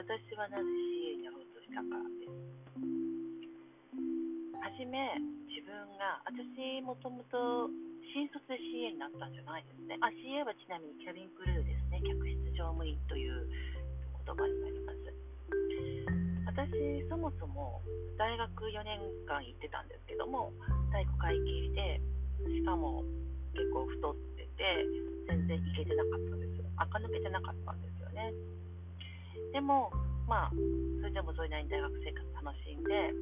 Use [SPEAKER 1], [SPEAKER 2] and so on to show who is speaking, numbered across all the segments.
[SPEAKER 1] 私はなぜ CA になろうとしたかですはじめ自分が私もともと新卒で CA になったんじゃないですね。あ CA はちなみにキャビンクルーですね。客室乗務員という言葉になります。私そもそも大学4年間行ってたんですけども体育会系でしかも結構太ってて全然いけてなかったんですよ。垢抜けてなかったんですよね。でもまあそれでもそれなりに大学生活楽しんで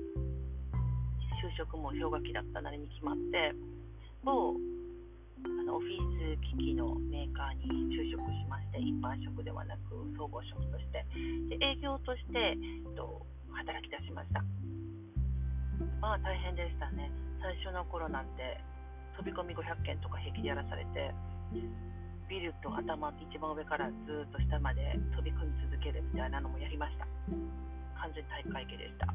[SPEAKER 1] 就職も氷河期だったなりに決まって某あのオフィス機器のメーカーに就職しまして一般職ではなく総合職として。で営業として、えっと、働き出しました。まあ大変でしたね。最初の頃なんて飛び込み500件とか平気でやらされてビルと頭一番上からずっと下まで飛び込み続けるみたいなのもやりました。完全体育会系でした。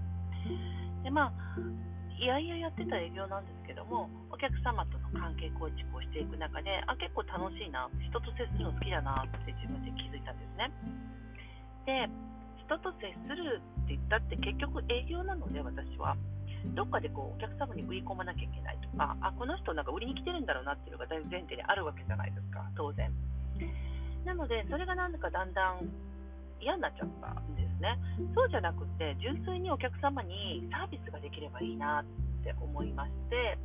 [SPEAKER 1] でまあいやいややってた営業なんですけどもお客様との関係構築をしていく中であ結構楽しいな人と接するの好きだなって自分で気づいたんですね。で人と接するって言ったって結局営業なので私は。どっかでこうお客様に売り込まなきゃいけないとかあこの人なんか売りに来てるんだろうなっていうのが大前提であるわけじゃないですか当然。なのでそれがなんだかだんだん嫌になっちゃったんですね。そうじゃなくて純粋にお客様にサービスができればいいなって思いまして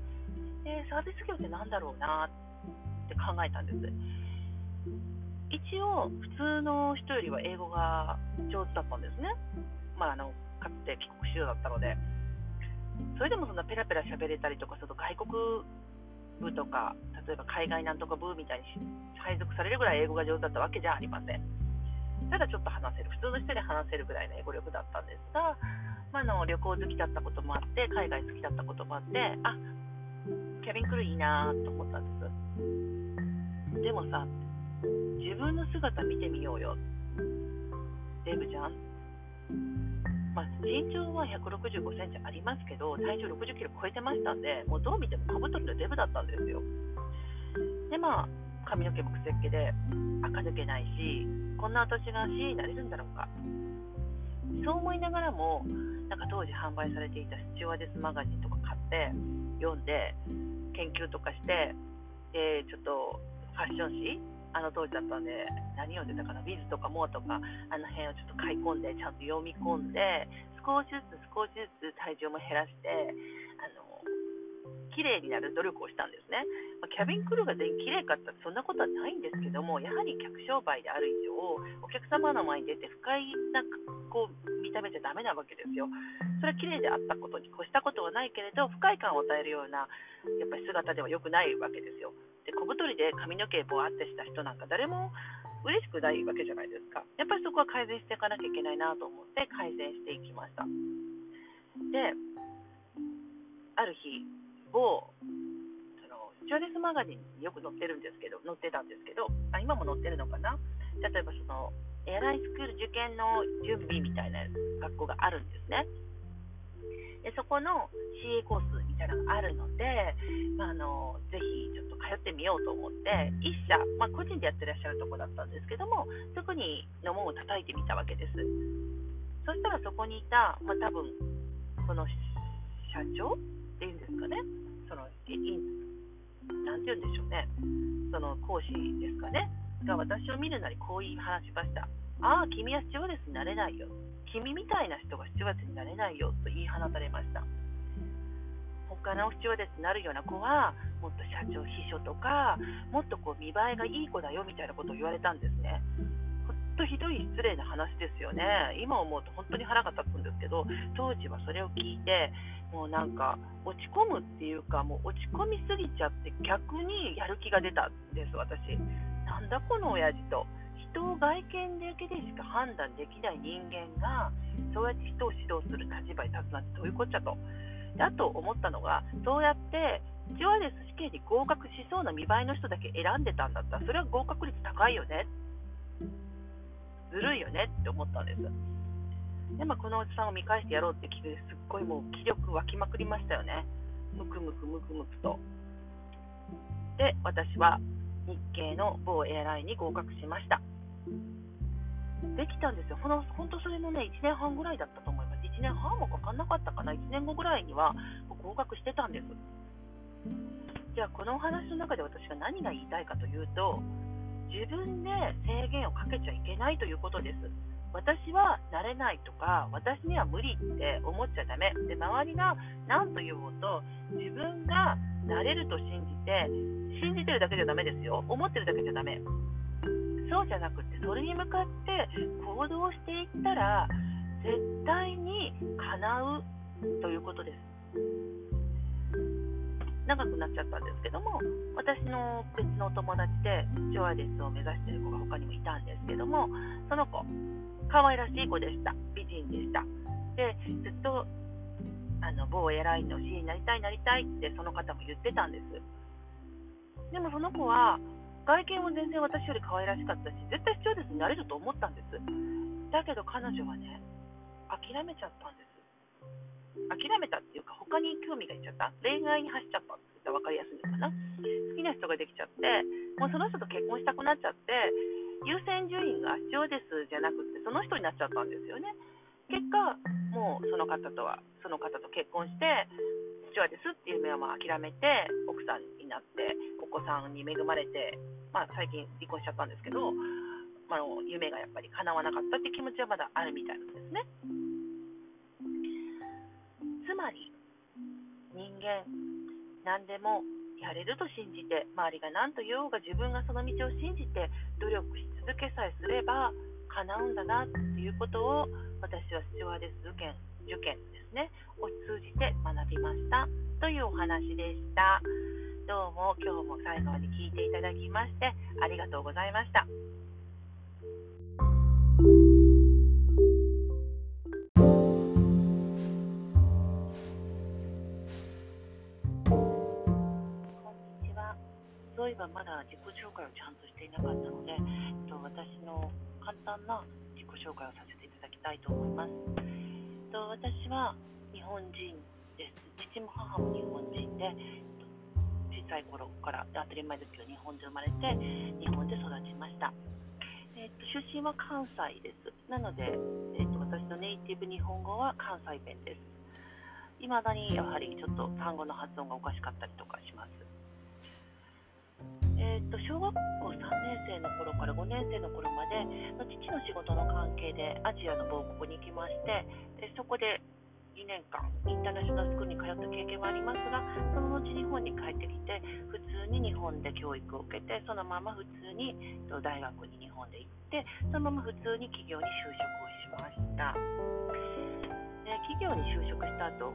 [SPEAKER 1] でサービス業って何だろうなって考えたんです。一応普通の人よりは英語が上手だったんですね、まあ、あのかつて帰国子女だったので。それでもそんなペラペラ喋れたりとかすると外国部とか例えば海外なんとか部みたいに配属されるぐらい英語が上手だったわけじゃありません。ただちょっと話せる普通の人で話せるぐらいの英語力だったんですが、まあ、の旅行好きだったこともあって海外好きだったこともあってあキャビンクルーいいなと思ったんです。でもさ自分の姿見てみようよ。デブちゃん、まあ、身長は165センチありますけど体重60キロ超えてましたんでもうどう見てもカブトリのデブだったんですよ。でまあ髪の毛もくせっけで垢抜けないしこんな私が C になれるんだろうか。そう思いながらもなんか当時販売されていたスチュワーデスマガジンとか買って読んで研究とかしてでちょっとファッション誌あの当時だったんで何読んでたかな？ビズとかモアとかあの辺をちょっと買い込んでちゃんと読み込んで少しずつ少しずつ体重も減らしてあの綺麗になる努力をしたんですね、ま、キャビンクルーが全員綺麗かったらそんなことはないんですけどもやはり客商売である以上お客様の前に出て不快なこう見た目じゃダメなわけですよ。それは綺麗であったことに越したことはないけれど不快感を与えるようなやっぱり姿では良くないわけですよ。で小太りで髪の毛ぼわってした人なんか誰も嬉しくないわけじゃないですか。やっぱりそこは改善していかなきゃいけないなと思って改善していきました。である日某そのスチュアレスマガジンによく載ってるんですけど載ってたんですけどあ今も載ってるのかな？例えばそのエアラインスクール受験の準備みたいな学校があるんですね。でそこの CA コースみたいなのがあるので、まあ、あのぜひちょっと通ってみようと思って1社、まあ、個人でやってらっしゃるとこだったんですけどもそこにの門を叩いてみたわけですそしたらそこにいた、まあ、多分その社長っていうんですかね、そのなんて言うんでしょうね、その講師ですかね、が私を見るなりこう言い話しました。ああ、君はスチュワーデスになれないよ。君みたいな人がスチュワーデスになれないよと言い放たれました。他のスチュワーデスになるような子は、もっと社長、秘書とか、もっとこう見栄えがいい子だよみたいなことを言われたんですね。とひどい失礼な話ですよね、今思うと本当に腹が立つんですけど、当時はそれを聞いて、もうなんか落ち込むっていうか、もう落ち込みすぎちゃって、逆にやる気が出たんです、私。なんだこの親父と。人を外見だけでしか判断できない人間が、そうやって人を指導する立場に立つなんてどういうこっちゃと。あと思ったのが、そうやってチュアレス試験に合格しそうな見栄えの人だけ選んでたんだったら、それは合格率高いよねずるいよねって思ったんです。で、まあ、このおじさんを見返してやろうって気ですっごいもう気力湧きまくりましたよね。むくむくむくむくと。で、私は日系の某エアラインに合格しました。できたんですよ、この本当それもね、1年半ぐらいだったと思います、1年半もかかんなかったかな、1年後ぐらいには合格してたんです。じゃあ、このお話の中で私が何が言いたいかというと、自分で制限をかけちゃいけないということです。私はなれないとか、私には無理って思っちゃだめ。で、周りが何と言おうと、自分がなれると信じて、信じてるだけじゃだめですよ。思ってるだけじゃだめ。そうじゃなくて、それに向かって行動していったら、絶対に叶うということです。長くなっちゃったんですけども、私の別のお友達で、ジョアレスを目指してる子が他にもいたんですけども、その子、可愛らしい子でした。美人でした。で、ずっと、あの、某エラインの C になりたい、なりたいってその方も言ってたんです。でもその子は、外見も全然私より可愛らしかったし、絶対視聴率になれると思ったんです。だけど彼女はね、諦めちゃったんです。諦めたっていうか、他に興味がいっちゃった？恋愛に走っちゃったって言ったら分かりやすいのかな？好きな人ができちゃって、もうその人と結婚したくなっちゃって、優先順位が視聴ですじゃなくて、その人になっちゃったんですよね。結果、もうその方とは、その方と結婚して、父親ですっていう夢はまあ諦めて、奥さんになって、お子さんに恵まれて、まあ、最近離婚しちゃったんですけど、まあ、夢がやっぱり叶わなかったって気持ちはまだあるみたいなんですね。つまり人間何でもやれると信じて周りが何と言おうが自分がその道を信じて努力し続けさえすれば叶うんだなっていうことを私はスチュワーデス受験受験ですねを通じて学びましたというお話でしたどうも今日も最後まで聞いていただきましてありがとうございました。そういえばまだ自己紹介をちゃんとしていなかったので、えっと、私の簡単な自己紹介をさせていただきたいと思います。えっと、私は日本人です。父も母も日本人で、小さい頃から当たり前ですけど日本で生まれて日本で育ちました。えっと、出身は関西です。なので、えっと、私のネイティブ日本語は関西弁です。いまだにやはりちょっと単語の発音がおかしかったりとかします。えーと、小学校3年生の頃から5年生の頃まで父の仕事の関係でアジアの某国に行きましてでそこで2年間インターナショナルスクールに通った経験はありますがその後日本に帰ってきて普通に日本で教育を受けてそのまま普通に大学に日本で行ってそのまま普通に企業に就職をしました。で企業に就職した後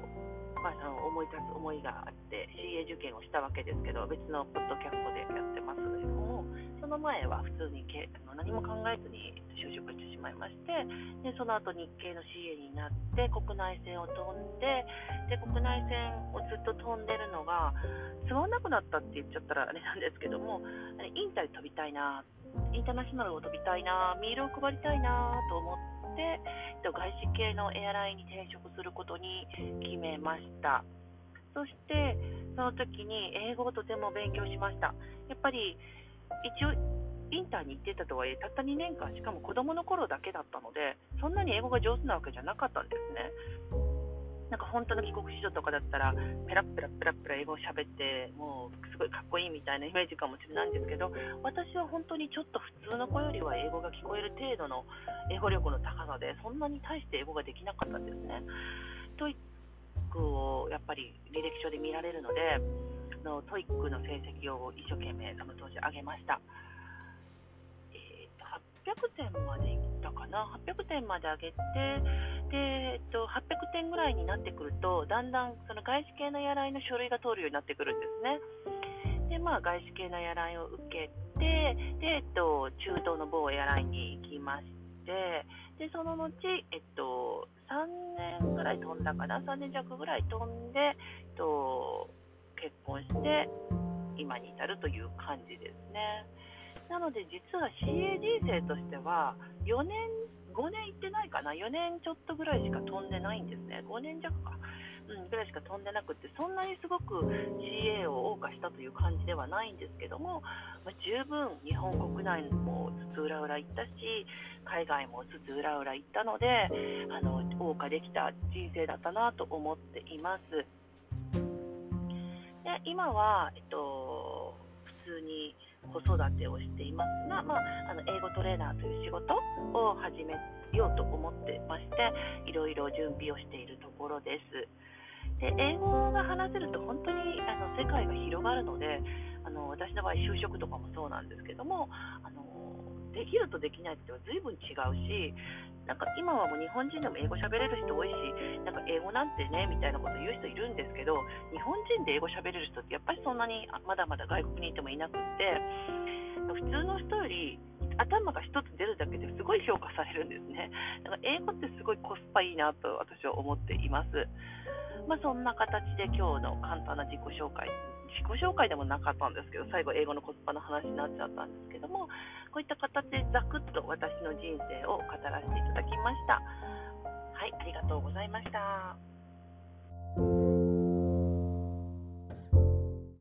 [SPEAKER 1] まあ、の思い立つ思いがあって CA 受験をしたわけですけど別のポッドキャストでやってます。けれどもその前は普通にけあの何も考えずに就職してしまいましてでその後日系の CA になって国内線を飛んでで国内線をずっと飛んでるのがつまんなくなったって言っちゃったらあれなんですけどもインタビ飛びたいなインターナショナルを飛びたいなミールを配りたいなと思って外資系のエアラインに転職することに決めました。そしてその時に英語をとても勉強しました。やっぱり一応インターに行ってたとはいえたった2年間しかも子供の頃だけだったのでそんなに英語が上手なわけじゃなかったんですね。なんか本当の帰国子女とかだったら、ペラペラペラペラ英語を喋って、もうすごいかっこいいみたいなイメージかもしれないんですけど、私は本当にちょっと普通の子よりは英語が聞こえる程度の英語力の高さで、そんなに大して英語ができなかったんですね。TOEIC をやっぱり履歴書で見られるので、の TOEIC の成績を一生懸命その当時上げました。800点までいったかな、800点まで上げて、でえっと、800点ぐらいになってくると、だんだんその外資系のエアラインの書類が通るようになってくるんですね。で、まあ、外資系のエアラインを受けて、でえっと、中東の某エアラインに行きまして、でその後、えっと、3年ぐらい飛んだかな、3年弱ぐらい飛んで、えっと、結婚して、今に至るという感じですね。なので実は CA 人生としては4年、5年行ってないかな、4年ちょっとぐらいしか飛んでないんですね、5年弱か、うん、ぐらいしか飛んでなくてそんなにすごく CA を謳歌したという感じではないんですけども、まあ、十分日本国内もつつ裏裏行ったし海外もつつ裏裏行ったのであの謳歌できた人生だったなと思っています。で今は、えっと、普通に子育てをしていますが、まあ、あの英語トレーナーという仕事を始めようと思ってましていろいろ準備をしているところです。で英語が話せると本当にあの世界が広がるのであの私の場合就職とかもそうなんですけどもあのできるとできないっては随分違うしなんか今はもう日本人でも英語喋れる人多いしなんか英語なんてねみたいなこと言う人いるんですけど日本人で英語喋れる人ってやっぱりそんなにまだまだ外国にいてもいなくって普通の人より頭が1つ出るだけですごい評価されるんですね。だから英語ってすごいコスパいいなと私は思っています。まあ、そんな形で今日の簡単な自己紹介、自己紹介でもなかったんですけど、最後英語のコスパの話になっちゃったんですけども、こういった形でざくっと私の人生を語らせていただきました。はい、ありがとうございました。